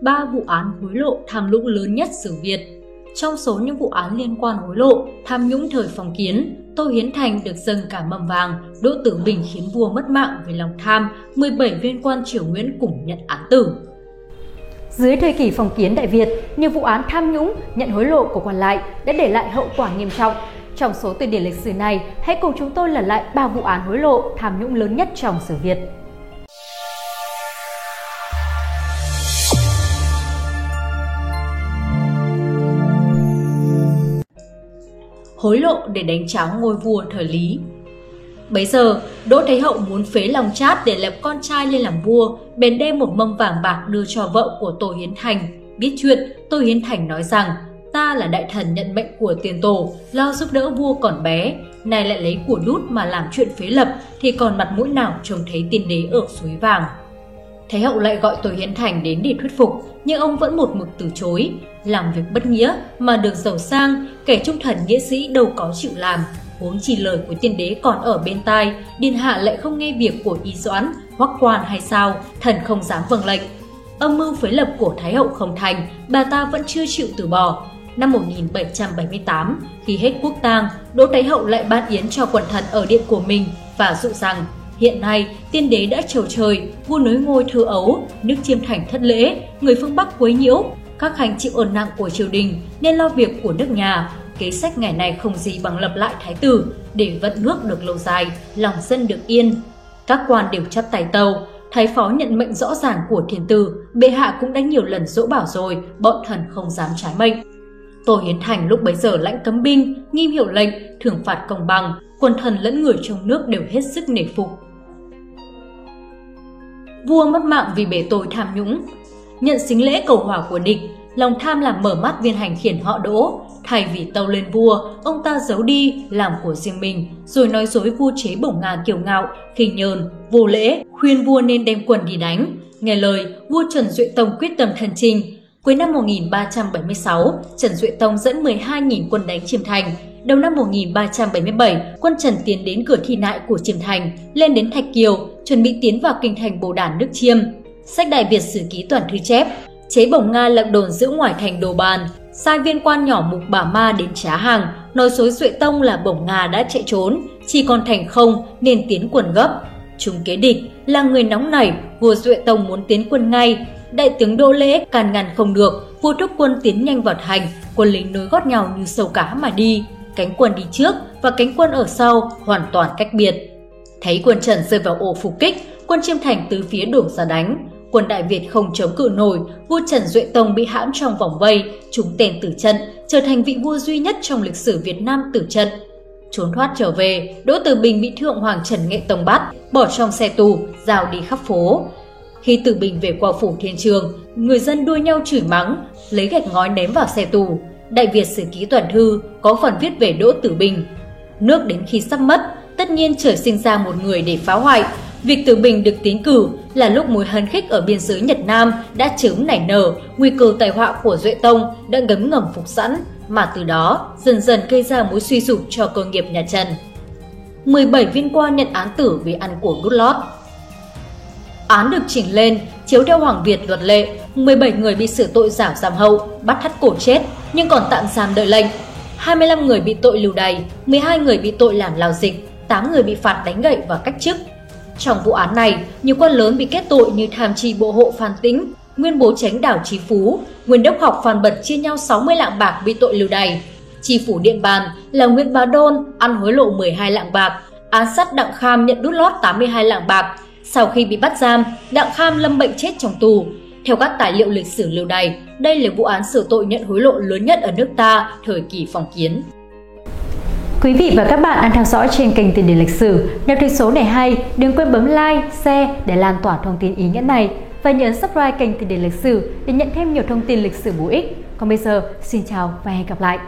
ba vụ án hối lộ tham nhũng lớn nhất sử Việt. Trong số những vụ án liên quan hối lộ, tham nhũng thời phong kiến, Tô Hiến Thành được dâng cả mầm vàng, Đỗ Tử Bình khiến vua mất mạng vì lòng tham, 17 viên quan triều Nguyễn cùng nhận án tử. Dưới thời kỳ phong kiến Đại Việt, nhiều vụ án tham nhũng, nhận hối lộ của quan lại đã để lại hậu quả nghiêm trọng. Trong số từ điển lịch sử này, hãy cùng chúng tôi lần lại ba vụ án hối lộ tham nhũng lớn nhất trong sử Việt. Hối lộ để đánh cháo ngôi vua thời Lý. Bấy giờ, Đỗ Thái Hậu muốn phế lòng chát để lập con trai lên làm vua, bèn đem một mâm vàng bạc đưa cho vợ của Tô Hiến Thành. Biết chuyện, Tô Hiến Thành nói rằng, ta là đại thần nhận mệnh của tiền tổ, lo giúp đỡ vua còn bé, nay lại lấy của đút mà làm chuyện phế lập thì còn mặt mũi nào trông thấy tiên đế ở suối vàng. Thái hậu lại gọi Tô Hiến Thành đến để thuyết phục, nhưng ông vẫn một mực từ chối. Làm việc bất nghĩa mà được giàu sang, kẻ trung thần nghĩa sĩ đâu có chịu làm. Huống chỉ lời của tiên đế còn ở bên tai, điên hạ lại không nghe việc của y doãn, hoắc quan hay sao, thần không dám vâng lệnh. Âm mưu phế lập của Thái hậu không thành, bà ta vẫn chưa chịu từ bỏ. Năm 1778, khi hết quốc tang, Đỗ Thái hậu lại ban yến cho quần thần ở điện của mình và dụ rằng Hiện nay, tiên đế đã trầu trời, vua nối ngôi thơ ấu, nước chiêm thành thất lễ, người phương Bắc quấy nhiễu, các hành chịu ơn nặng của triều đình nên lo việc của nước nhà. Kế sách ngày này không gì bằng lập lại thái tử để vận nước được lâu dài, lòng dân được yên. Các quan đều chắp tay tàu, thái phó nhận mệnh rõ ràng của thiên tử, bệ hạ cũng đã nhiều lần dỗ bảo rồi, bọn thần không dám trái mệnh. Tô Hiến Thành lúc bấy giờ lãnh cấm binh, nghiêm hiệu lệnh, thưởng phạt công bằng, quân thần lẫn người trong nước đều hết sức nể phục vua mất mạng vì bể tội tham nhũng. Nhận xính lễ cầu hòa của địch, lòng tham làm mở mắt viên hành khiển họ đỗ. Thay vì tâu lên vua, ông ta giấu đi, làm của riêng mình, rồi nói dối vua chế bổng ngà kiều ngạo, khinh nhờn, vô lễ, khuyên vua nên đem quân đi đánh. Nghe lời, vua Trần Duệ Tông quyết tâm thần trình. Cuối năm 1376, Trần Duệ Tông dẫn 12.000 quân đánh Chiêm Thành, Đầu năm 1377, quân Trần tiến đến cửa thi nại của Chiêm Thành, lên đến Thạch Kiều, chuẩn bị tiến vào kinh thành Bồ Đản nước Chiêm. Sách Đại Việt sử ký toàn thư chép, chế bổng Nga lặng đồn giữ ngoài thành Đồ Bàn, sai viên quan nhỏ mục bà ma đến trá hàng, nói dối Duệ Tông là bổng Nga đã chạy trốn, chỉ còn thành không nên tiến quân gấp. Chúng kế địch là người nóng nảy, vua Duệ Tông muốn tiến quân ngay. Đại tướng Đỗ Lễ can ngăn không được, vua thúc quân tiến nhanh vào thành, quân lính nối gót nhau như sâu cá mà đi cánh quân đi trước và cánh quân ở sau hoàn toàn cách biệt. Thấy quân Trần rơi vào ổ phục kích, quân Chiêm Thành từ phía đổ ra đánh. Quân Đại Việt không chống cự nổi, vua Trần Duệ Tông bị hãm trong vòng vây, trúng tên tử trận, trở thành vị vua duy nhất trong lịch sử Việt Nam tử trận. Trốn thoát trở về, Đỗ Tử Bình bị Thượng Hoàng Trần Nghệ Tông bắt, bỏ trong xe tù, rào đi khắp phố. Khi Tử Bình về qua phủ thiên trường, người dân đua nhau chửi mắng, lấy gạch ngói ném vào xe tù. Đại Việt Sử Ký Toàn Thư có phần viết về Đỗ Tử Bình. Nước đến khi sắp mất, tất nhiên trời sinh ra một người để phá hoại. Việc Tử Bình được tiến cử là lúc mối hân khích ở biên giới Nhật Nam đã chớm nảy nở, nguy cơ tai họa của Duệ Tông đã ngấm ngầm phục sẵn, mà từ đó dần dần gây ra mối suy sụp cho cơ nghiệp nhà Trần. 17 viên quan nhận án tử vì ăn của đút lót. Án được chỉnh lên, chiếu theo Hoàng Việt luật lệ, 17 người bị xử tội giả giam hậu, bắt thắt cổ chết, nhưng còn tạm giam đợi lệnh. 25 người bị tội lưu đày, 12 người bị tội làm lao dịch, 8 người bị phạt đánh gậy và cách chức. Trong vụ án này, nhiều quan lớn bị kết tội như tham trì bộ hộ Phan Tĩnh, nguyên bố tránh đảo Trí Phú, nguyên đốc học Phan Bật chia nhau 60 lạng bạc bị tội lưu đày. Tri phủ Điện Bàn là Nguyễn Bá Đôn ăn hối lộ 12 lạng bạc, án sát Đặng Kham nhận đút lót 82 lạng bạc. Sau khi bị bắt giam, Đặng Kham lâm bệnh chết trong tù, theo các tài liệu lịch sử lưu đày, đây là vụ án xử tội nhận hối lộ lớn nhất ở nước ta thời kỳ phong kiến. Quý vị và các bạn đang theo dõi trên kênh Tiền Điển lịch sử. Nếu thấy số này hay, đừng quên bấm like, share để lan tỏa thông tin ý nghĩa này và nhấn subscribe kênh Tiền Điển lịch sử để nhận thêm nhiều thông tin lịch sử bổ ích. Còn bây giờ, xin chào và hẹn gặp lại!